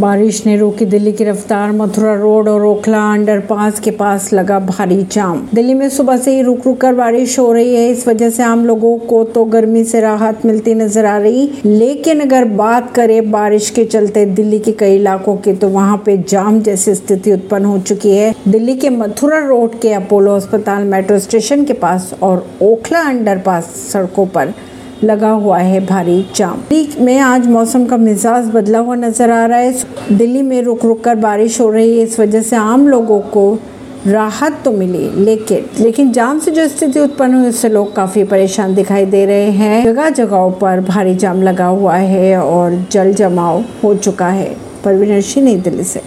बारिश ने रोकी दिल्ली की रफ्तार। मथुरा रोड और ओखला अंडरपास के पास लगा भारी जाम। दिल्ली में सुबह से ही रुक रुक कर बारिश हो रही है। इस वजह से आम लोगों को तो गर्मी से राहत मिलती नज़र आ रही। लेकिन अगर बात करें बारिश के चलते दिल्ली के कई इलाकों की तो वहाँ पे जाम जैसी स्थिति उत्पन्न हो चुकी है। दिल्ली के मथुरा रोड के अपोलो अस्पताल मेट्रो स्टेशन के पास और ओखला अंडरपास सड़कों पर लगा हुआ है भारी जाम। दिल्ली में आज मौसम का मिजाज बदला हुआ नज़र आ रहा है। दिल्ली में रुक रुक कर बारिश हो रही है, इस वजह से आम लोगों को राहत तो मिली, लेकिन लेकिन जाम से जो स्थिति उत्पन्न हुई, उससे लोग काफ़ी परेशान दिखाई दे रहे हैं। जगह जगहों पर भारी जाम लगा हुआ है और जल जमाव हो चुका है। परवीन नई दिल्ली से।